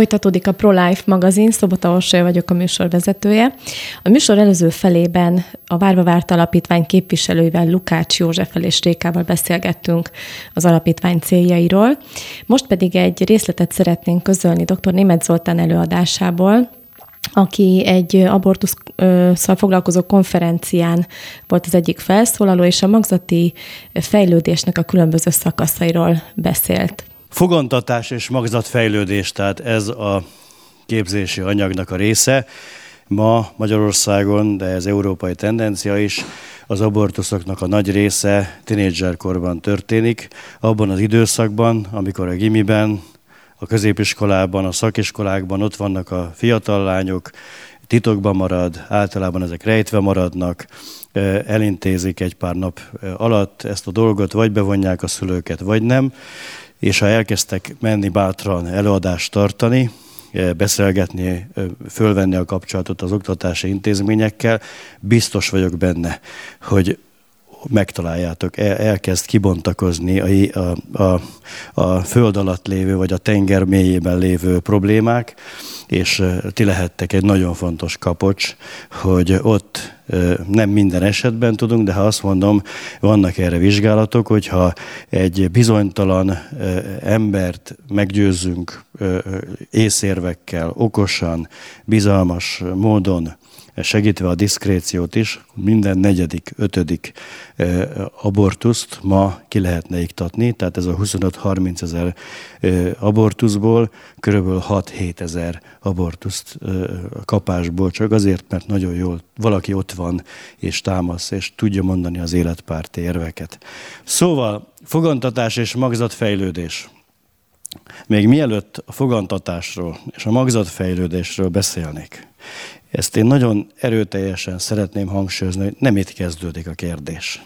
Folytatódik a ProLife magazin, Szobota Orsolya vagyok a műsor vezetője. A műsor előző felében a Várva Várt Alapítvány képviselőivel Lukács Józseffel és Rékával beszélgettünk az alapítvány céljairól. Most pedig egy részletet szeretnénk közölni dr. Német Zoltán előadásából, aki egy abortusszal foglalkozó konferencián volt az egyik felszólaló, és a magzati fejlődésnek a különböző szakaszairól beszélt. Fogantatás és magzatfejlődés, tehát ez a képzési anyagnak a része. Ma Magyarországon, de ez európai tendencia is, az abortuszoknak a nagy része tinédzserkorban történik, abban az időszakban, amikor a gimiben, a középiskolában, a szakiskolákban ott vannak a fiatal lányok, titokban marad, általában ezek rejtve maradnak, elintézik egy pár nap alatt ezt a dolgot, vagy bevonják a szülőket, vagy nem, és ha elkezdtek menni bátran előadást tartani, eh, beszélgetni, eh, fölvenni a kapcsolatot az oktatási intézményekkel, biztos vagyok benne, hogy megtaláljátok, elkezd kibontakozni a, a, a, a föld alatt lévő, vagy a tenger mélyében lévő problémák, és ti lehettek egy nagyon fontos kapocs, hogy ott nem minden esetben tudunk, de ha azt mondom, vannak erre vizsgálatok, hogyha egy bizonytalan embert meggyőzünk észérvekkel, okosan, bizalmas módon, segítve a diszkréciót is, minden negyedik, ötödik abortuszt ma ki lehetne iktatni, tehát ez a 25-30 ezer abortuszból körülbelül 6-7 ezer abortuszt kapásból, csak azért, mert nagyon jól valaki ott van, és támasz, és tudja mondani az életpárti érveket. Szóval fogantatás és magzatfejlődés. Még mielőtt a fogantatásról és a magzatfejlődésről beszélnék, ezt én nagyon erőteljesen szeretném hangsúlyozni, hogy nem itt kezdődik a kérdés,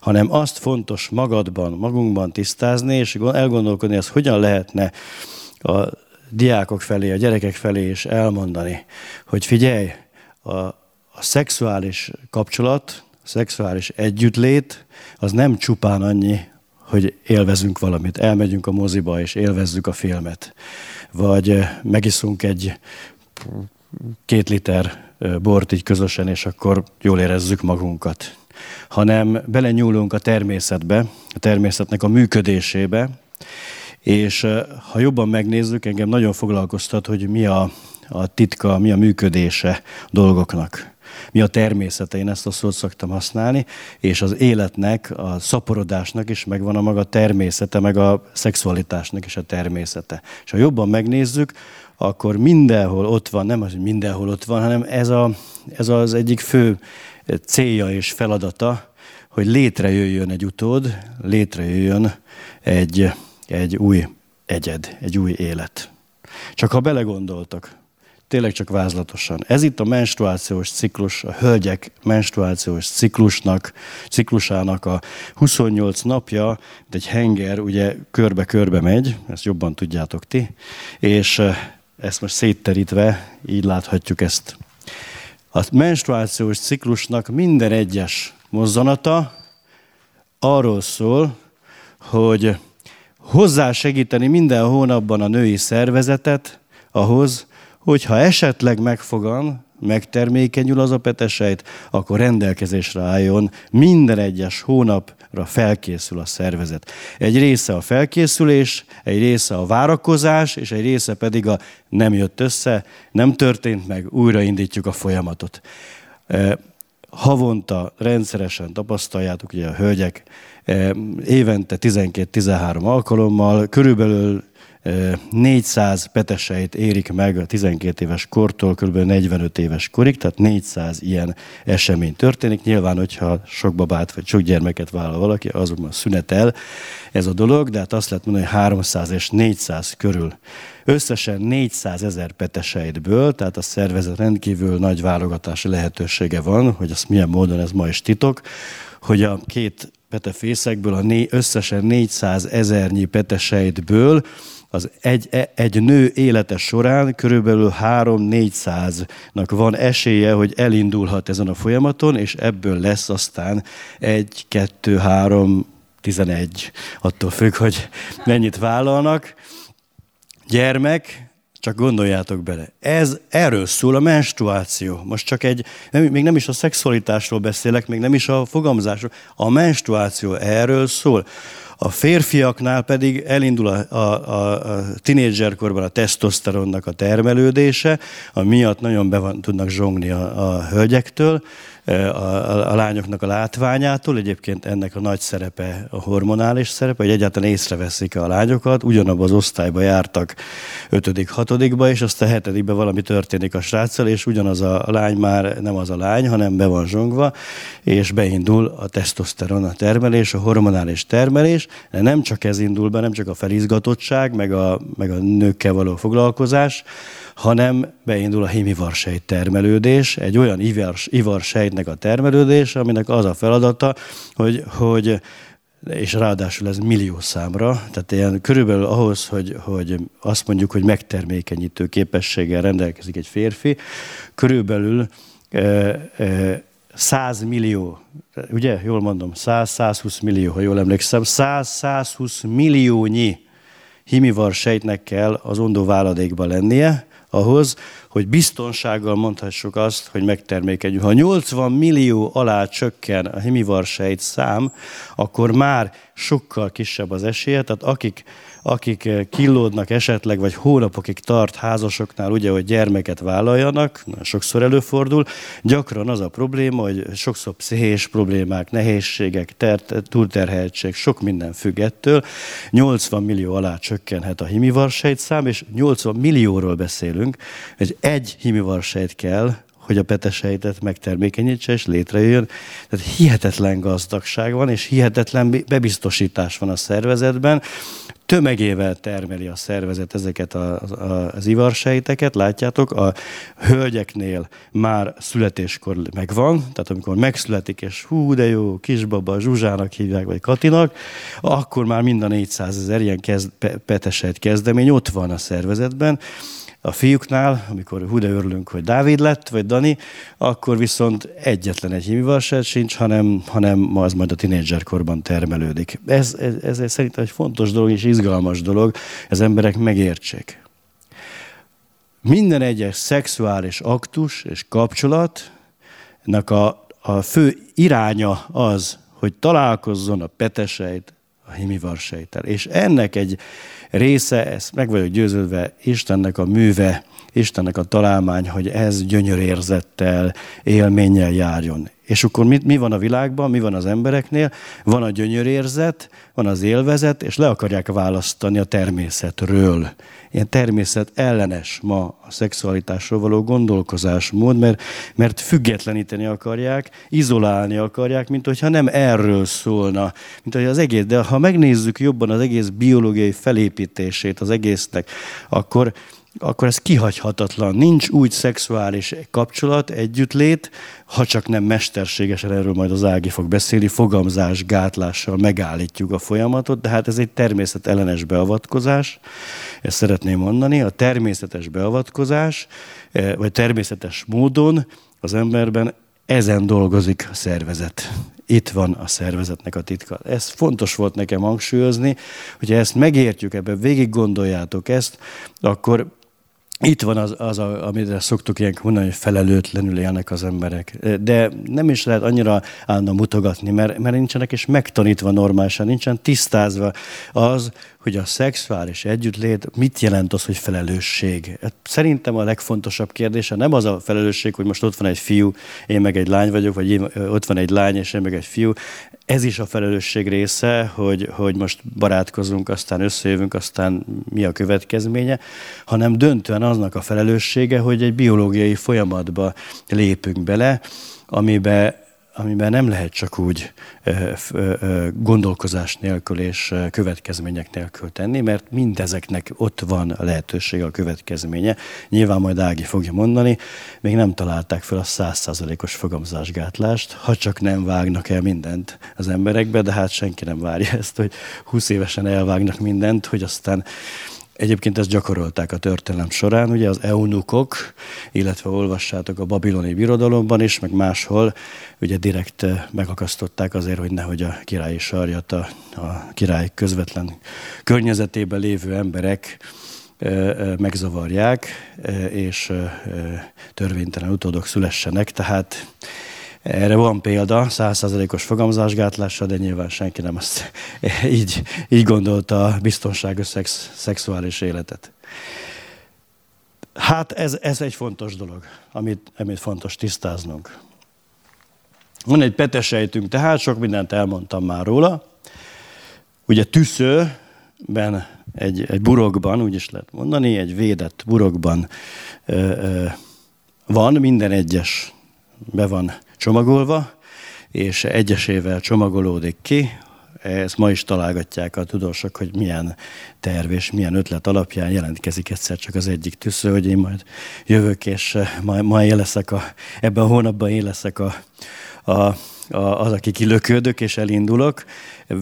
hanem azt fontos magadban, magunkban tisztázni, és elgondolkodni, az hogyan lehetne a diákok felé, a gyerekek felé is elmondani, hogy figyelj, a, a szexuális kapcsolat, a szexuális együttlét, az nem csupán annyi, hogy élvezünk valamit, elmegyünk a moziba és élvezzük a filmet, vagy megiszunk egy két liter bort így közösen, és akkor jól érezzük magunkat. Hanem belenyúlunk a természetbe, a természetnek a működésébe, és ha jobban megnézzük, engem nagyon foglalkoztat, hogy mi a, a titka, mi a működése dolgoknak. Mi a természete, én ezt a szót szoktam használni, és az életnek, a szaporodásnak is megvan a maga természete, meg a szexualitásnak is a természete. És ha jobban megnézzük, akkor mindenhol ott van, nem az, hogy mindenhol ott van, hanem ez, a, ez az egyik fő célja és feladata, hogy létrejöjjön egy utód, létrejöjjön egy, egy új egyed, egy új élet. Csak ha belegondoltak, tényleg csak vázlatosan. Ez itt a menstruációs ciklus, a hölgyek menstruációs ciklusnak, ciklusának a 28 napja, mint egy henger, ugye körbe-körbe megy, ezt jobban tudjátok ti, és ezt most szétterítve, így láthatjuk ezt. A menstruációs ciklusnak minden egyes mozzanata arról szól, hogy hozzá segíteni minden hónapban a női szervezetet ahhoz, hogyha esetleg megfogan, megtermékenyül az a petesejt, akkor rendelkezésre álljon minden egyes hónapra felkészül a szervezet. Egy része a felkészülés, egy része a várakozás, és egy része pedig a nem jött össze, nem történt meg, újraindítjuk a folyamatot. E, havonta rendszeresen tapasztaljátok, ugye a hölgyek e, évente 12-13 alkalommal, körülbelül 400 peteseit érik meg a 12 éves kortól kb. 45 éves korig, tehát 400 ilyen esemény történik. Nyilván, hogyha sok babát vagy sok gyermeket vállal valaki, azokban szünetel ez a dolog, de hát azt lehet mondani, hogy 300 és 400 körül. Összesen 400 ezer petesejtből, tehát a szervezet rendkívül nagy válogatási lehetősége van, hogy azt milyen módon ez ma is titok, hogy a két petefészekből, a né, összesen 400 ezernyi petesejtből az egy, e, egy nő élete során körülbelül 3-400-nak van esélye, hogy elindulhat ezen a folyamaton, és ebből lesz aztán egy, kettő, három, tizenegy, attól függ, hogy mennyit vállalnak. Gyermek, Csak gondoljátok bele. Ez erről szól a menstruáció. Most csak egy, nem, még nem is a szexualitásról beszélek, még nem is a fogamzásról. A menstruáció erről szól. A férfiaknál pedig elindul a, a, a, a tinédzserkorban a tesztoszteronnak a termelődése, ami miatt nagyon be van, tudnak zsongni a, a hölgyektől, a, a, a lányoknak a látványától. Egyébként ennek a nagy szerepe a hormonális szerepe, hogy egyáltalán észreveszik a lányokat, ugyanabban az osztályba jártak 5 hatodikba, és aztán hetedikben valami történik a sráccal, és ugyanaz a lány már nem az a lány, hanem be van zsongva, és beindul a tesztoszteron a termelés, a hormonális termelés, de nem csak ez indul be, nem csak a felizgatottság, meg a, meg a nőkkel való foglalkozás, hanem beindul a himivarsejt termelődés, egy olyan ivars, ivarsejtnek a termelődés, aminek az a feladata, hogy, hogy és ráadásul ez millió számra, tehát ilyen körülbelül ahhoz, hogy, hogy azt mondjuk, hogy megtermékenyítő képességgel rendelkezik egy férfi, körülbelül e, e, 100 millió, ugye, jól mondom, 100-120 millió, ha jól emlékszem, 100-120 milliónyi himivar sejtnek kell az ondó váladékban lennie, ahhoz, hogy biztonsággal mondhassuk azt, hogy megtermékenyül. Ha 80 millió alá csökken a himivarsejt szám, akkor már sokkal kisebb az esélye, tehát akik akik eh, killódnak esetleg, vagy hónapokig tart házasoknál, ugye, hogy gyermeket vállaljanak, sokszor előfordul, gyakran az a probléma, hogy sokszor pszichés problémák, nehézségek, ter- túlterheltség, sok minden függ ettől. 80 millió alá csökkenhet a himivarsejt szám, és 80 millióról beszélünk, hogy egy himivarsejt kell, hogy a petesejtet megtermékenyítse és létrejöjjön. Tehát hihetetlen gazdagság van, és hihetetlen bebiztosítás van a szervezetben. Tömegével termeli a szervezet ezeket a, a, az ivarsejteket, látjátok, a hölgyeknél már születéskor megvan, tehát amikor megszületik, és hú, de jó, kisbaba, Zsuzsának hívják, vagy Katinak, akkor már mind a 400 ezer ilyen kezd, petesejt kezdemény ott van a szervezetben, a fiúknál, amikor hú de örülünk, hogy Dávid lett, vagy Dani, akkor viszont egyetlen egy himivarság sincs, hanem, hanem az majd a tinédzserkorban termelődik. Ez, ez, ez szerintem egy fontos dolog és izgalmas dolog, ez emberek megértsék. Minden egyes szexuális aktus és kapcsolatnak a, a fő iránya az, hogy találkozzon a petesejt a himivarsejtel. És ennek egy része, ezt meg vagyok győződve, Istennek a műve, Istennek a találmány, hogy ez gyönyörérzettel, élménnyel járjon. És akkor mi, mi van a világban, mi van az embereknél? Van a gyönyörérzet, van az élvezet, és le akarják választani a természetről. Ilyen természet ellenes ma a szexualitásról való gondolkozásmód, mert, mert függetleníteni akarják, izolálni akarják, mint hogyha nem erről szólna, mint hogy az egész, de ha megnézzük jobban az egész biológiai felépítését az egésznek, akkor akkor ez kihagyhatatlan. Nincs úgy szexuális kapcsolat, együttlét, ha csak nem mesterségesen, erről majd az Ági fog beszélni, fogamzás, gátlással megállítjuk a folyamatot, de hát ez egy természetellenes beavatkozás, ezt szeretném mondani. A természetes beavatkozás, eh, vagy természetes módon az emberben ezen dolgozik a szervezet. Itt van a szervezetnek a titka. Ez fontos volt nekem hangsúlyozni, hogyha ezt megértjük, ebben végig gondoljátok ezt, akkor itt van az, az a, amire szoktuk ilyenkor mondani, hogy felelőtlenül élnek az emberek. De nem is lehet annyira állandóan mutogatni, mert, mert nincsenek és megtanítva normálisan, nincsen tisztázva az, hogy a szexuális együttlét mit jelent az, hogy felelősség. Hát szerintem a legfontosabb kérdése nem az a felelősség, hogy most ott van egy fiú, én meg egy lány vagyok, vagy én, ott van egy lány, és én meg egy fiú. Ez is a felelősség része, hogy, hogy most barátkozunk, aztán összejövünk, aztán mi a következménye, hanem döntően aznak a felelőssége, hogy egy biológiai folyamatba lépünk bele, amiben amiben nem lehet csak úgy gondolkozás nélkül és következmények nélkül tenni, mert mindezeknek ott van a lehetőség a következménye. Nyilván majd Ági fogja mondani, még nem találták fel a százszázalékos fogamzásgátlást, ha csak nem vágnak el mindent az emberekbe, de hát senki nem várja ezt, hogy 20 évesen elvágnak mindent, hogy aztán Egyébként ezt gyakorolták a történelem során, ugye az eunukok, illetve olvassátok a babiloni birodalomban is, meg máshol, ugye direkt eh, megakasztották azért, hogy nehogy a királyi sarjat, a, a király közvetlen környezetében lévő emberek megzavarják, és törvénytelen utódok szülessenek. Tehát erre van példa, százszázalékos fogamzásgátlása, de nyilván senki nem azt így, így gondolta a biztonságos szex, szexuális életet. Hát ez, ez egy fontos dolog, amit, amit fontos tisztáznunk. Van egy petesejtünk, tehát sok mindent elmondtam már róla. Ugye tüszőben, egy, egy burokban, úgy is lehet mondani, egy védett burokban ö, ö, van, minden egyes be van csomagolva, és egyesével csomagolódik ki, ezt ma is találgatják a tudósok, hogy milyen terv és milyen ötlet alapján jelentkezik egyszer csak az egyik tüssző, hogy én majd jövök, és majd, majd én leszek a, ebben a hónapban én leszek a, a, a, az, aki kilöködök és elindulok.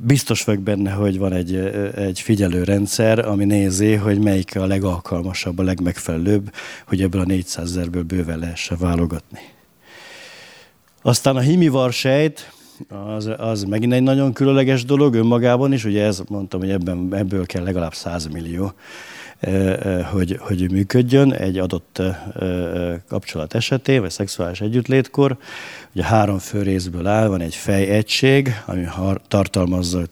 Biztos vagyok benne, hogy van egy, egy figyelő rendszer, ami nézi, hogy melyik a legalkalmasabb, a legmegfelelőbb, hogy ebből a 400 ezerből bőven lehessen válogatni. Aztán a himivar sejt, az, az megint egy nagyon különleges dolog önmagában is, ugye ez mondtam, hogy ebben, ebből kell legalább 100 millió, hogy, hogy működjön egy adott kapcsolat esetén, vagy szexuális együttlétkor. Ugye három fő részből áll, van egy fejegység, ami tartalmazza,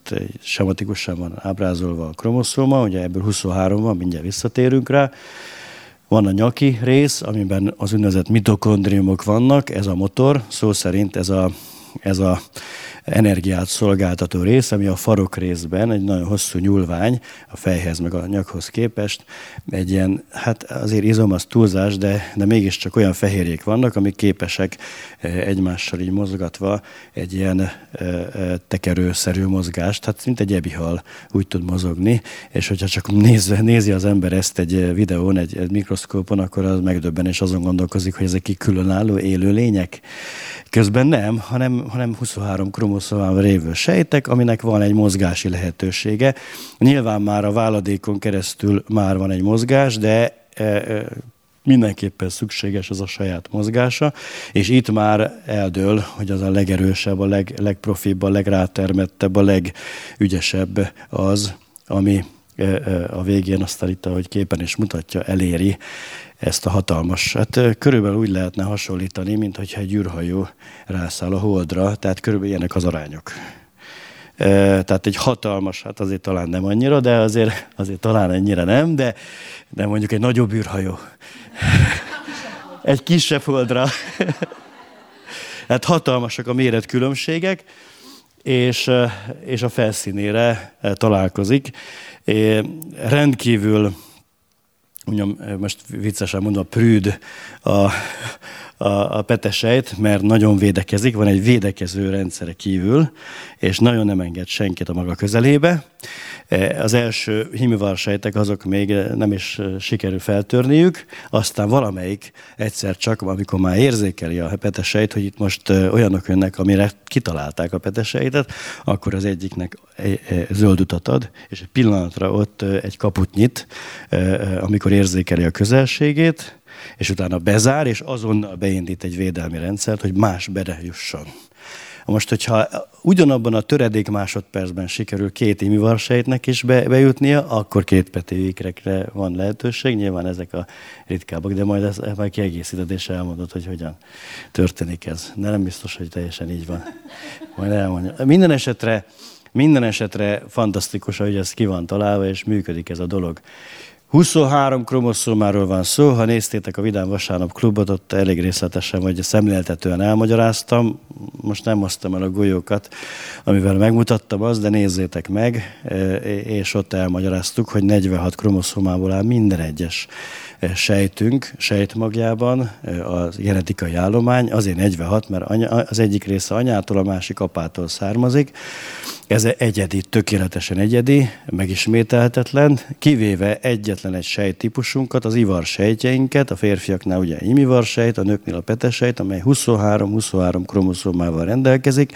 sematikusan van ábrázolva a kromoszóma, ugye ebből 23 van, mindjárt visszatérünk rá. Van a nyaki rész, amiben az úgynevezett mitokondriumok vannak, ez a motor, szó szerint ez a ez a energiát szolgáltató rész, ami a farok részben egy nagyon hosszú nyúlvány a fejhez meg a nyakhoz képest. Egy ilyen, hát azért izom az túlzás, de, de mégiscsak olyan fehérjék vannak, amik képesek eh, egymással így mozgatva egy ilyen eh, eh, tekerőszerű mozgást, hát mint egy ebihal úgy tud mozogni, és hogyha csak néz, nézi az ember ezt egy videón, egy, egy mikroszkópon, akkor az megdöbben, és azon gondolkozik, hogy ezek különálló élő lények. Közben nem, hanem, hanem 23 kromoszomával révő sejtek, aminek van egy mozgási lehetősége. Nyilván már a váladékon keresztül már van egy mozgás, de e, e, mindenképpen szükséges az a saját mozgása, és itt már eldől, hogy az a legerősebb, a leg, legprofibb, a legrátermettebb, a legügyesebb az, ami a végén aztán itt, ahogy képen is mutatja, eléri ezt a hatalmas, hát körülbelül úgy lehetne hasonlítani, mint hogyha egy űrhajó rászáll a holdra, tehát körülbelül ilyenek az arányok. Tehát egy hatalmas, hát azért talán nem annyira, de azért, azért talán ennyire nem, de, de mondjuk egy nagyobb űrhajó. Egy kisebb holdra. Hát hatalmasak a méretkülönbségek, és, és a felszínére találkozik. É, rendkívül mondjam, most viccesen mondom, prűd a, a, a petesejt, mert nagyon védekezik, van egy védekező rendszere kívül, és nagyon nem enged senkit a maga közelébe. E, az első himivarsejtek azok még nem is sikerül feltörniük, aztán valamelyik egyszer csak, amikor már érzékeli a petesejt, hogy itt most olyanok jönnek, amire kitalálták a petesejtet, akkor az egyiknek zöld utat ad, és egy pillanatra ott egy kaput nyit, amikor érzékeli a közelségét, és utána bezár, és azonnal beindít egy védelmi rendszert, hogy más bere jusson. Most, hogyha ugyanabban a töredék másodpercben sikerül két imivarsejtnek is be, bejutnia, akkor két petéikrekre van lehetőség. Nyilván ezek a ritkábbak, de majd ezt majd kiegészíted és elmondod, hogy hogyan történik ez. De nem biztos, hogy teljesen így van. Majd elmondja. Minden esetre, minden esetre fantasztikus, hogy ez ki van találva, és működik ez a dolog. 23 kromoszómáról van szó, ha néztétek a Vidám Vasárnap klubot, ott elég részletesen vagy szemléltetően elmagyaráztam. Most nem hoztam el a golyókat, amivel megmutattam azt, de nézzétek meg, e, és ott elmagyaráztuk, hogy 46 kromoszómából áll minden egyes e, sejtünk, sejtmagjában a genetikai állomány, azért 46, mert az egyik része anyától, a másik apától származik, ez egyedi, tökéletesen egyedi, megismételhetetlen, kivéve egyetlen egy sejttípusunkat, az ivar sejtjeinket, a férfiaknál ugye imivar sejt, a nőknél a petesejt, amely 23-23 kromoszómával rendelkezik,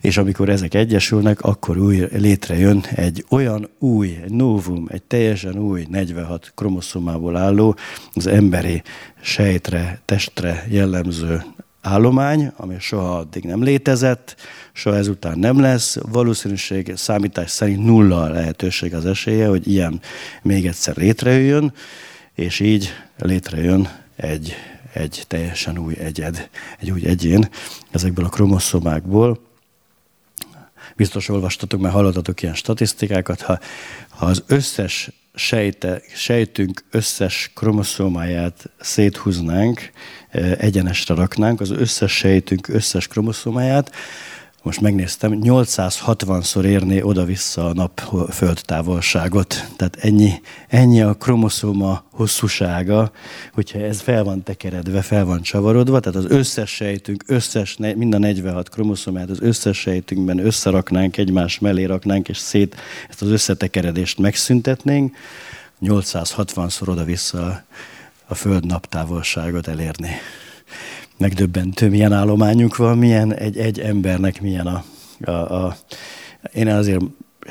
és amikor ezek egyesülnek, akkor új létrejön egy olyan új, novum, egy teljesen új 46 kromoszómából álló, az emberi sejtre, testre jellemző állomány, ami soha addig nem létezett, soha ezután nem lesz. Valószínűség számítás szerint nulla a lehetőség az esélye, hogy ilyen még egyszer létrejöjjön, és így létrejön egy, egy teljesen új egyed, egy új egyén ezekből a kromoszomákból. Biztos olvastatok, mert hallottatok ilyen statisztikákat, ha, ha az összes sejte, sejtünk összes kromoszómáját széthúznánk, egyenesre raknánk, az összes sejtünk összes kromoszómáját, most megnéztem, 860-szor érné oda-vissza a nap föld távolságot. Tehát ennyi, ennyi a kromoszóma hosszúsága, hogyha ez fel van tekeredve, fel van csavarodva, tehát az összes sejtünk, összes, mind a 46 kromoszomát az összes sejtünkben összeraknánk, egymás mellé raknánk, és szét ezt az összetekeredést megszüntetnénk, 860-szor oda-vissza a föld naptávolságot elérni megdöbbentő, milyen állományunk van, milyen egy, egy embernek milyen a, a, a... Én azért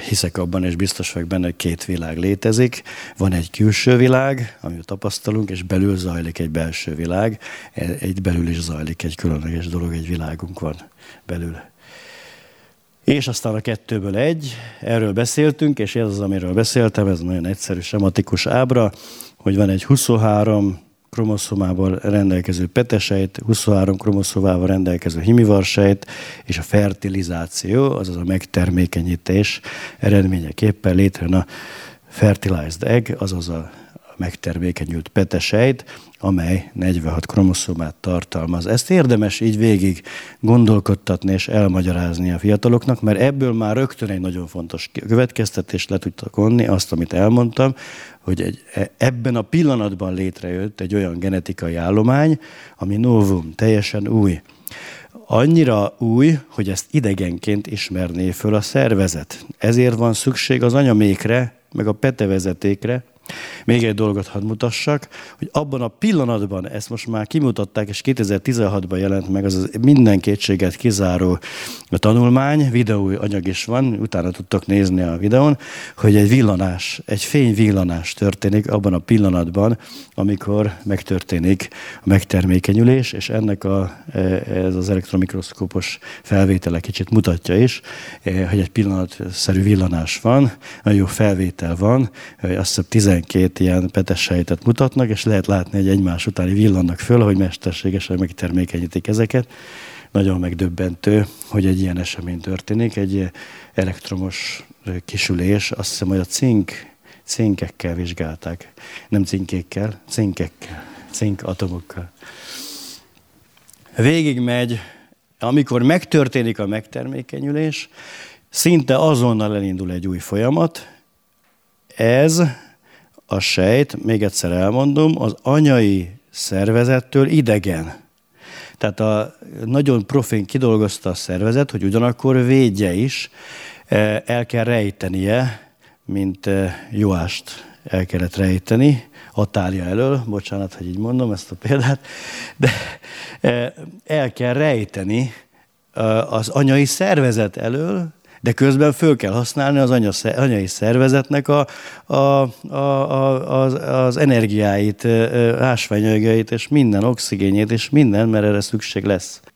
hiszek abban, és biztos vagyok benne, hogy két világ létezik. Van egy külső világ, amit tapasztalunk, és belül zajlik egy belső világ. Egy belül is zajlik egy különleges dolog, egy világunk van belül. És aztán a kettőből egy, erről beszéltünk, és ez az, amiről beszéltem, ez nagyon egyszerű, sematikus ábra, hogy van egy 23 kromoszomával rendelkező petesejt, 23 kromoszomával rendelkező himivarsejt, és a fertilizáció, azaz a megtermékenyítés eredményeképpen létrejön a fertilized egg, azaz a megtermékenyült petesejt, amely 46 kromoszomát tartalmaz. Ezt érdemes így végig gondolkodtatni és elmagyarázni a fiataloknak, mert ebből már rögtön egy nagyon fontos következtetés le tudtak vonni, azt, amit elmondtam, hogy egy, e, ebben a pillanatban létrejött egy olyan genetikai állomány, ami novum, teljesen új. Annyira új, hogy ezt idegenként ismerné föl a szervezet. Ezért van szükség az anyamékre, meg a petevezetékre, még egy dolgot hadd mutassak, hogy abban a pillanatban, ezt most már kimutatták, és 2016-ban jelent meg az, az minden kétséget kizáró tanulmány, videó anyag is van, utána tudtok nézni a videón, hogy egy villanás, egy fényvillanás történik abban a pillanatban, amikor megtörténik a megtermékenyülés, és ennek a, ez az elektromikroszkópos felvétele kicsit mutatja is, hogy egy pillanatszerű villanás van, nagyon jó felvétel van, azt hiszem 12 ilyen petes sejtet mutatnak, és lehet látni, hogy egymás utáni villannak föl, hogy mesterségesen megtermékenyítik ezeket. Nagyon megdöbbentő, hogy egy ilyen esemény történik, egy elektromos kisülés, azt hiszem, hogy a cink, cinkekkel vizsgálták, nem cinkékkel, cinkekkel, cink atomokkal. Végig megy, amikor megtörténik a megtermékenyülés, szinte azonnal elindul egy új folyamat. Ez a sejt, még egyszer elmondom, az anyai szervezettől idegen. Tehát a nagyon profén kidolgozta a szervezet, hogy ugyanakkor védje is, e, el kell rejtenie, mint e, Joást el kellett rejteni, Atália elől, bocsánat, hogy így mondom ezt a példát, de e, el kell rejteni az anyai szervezet elől, de közben föl kell használni az anya, anyai szervezetnek a, a, a, a, az, az energiáit, ásványanyagait, és minden oxigénjét, és minden, mert erre szükség lesz.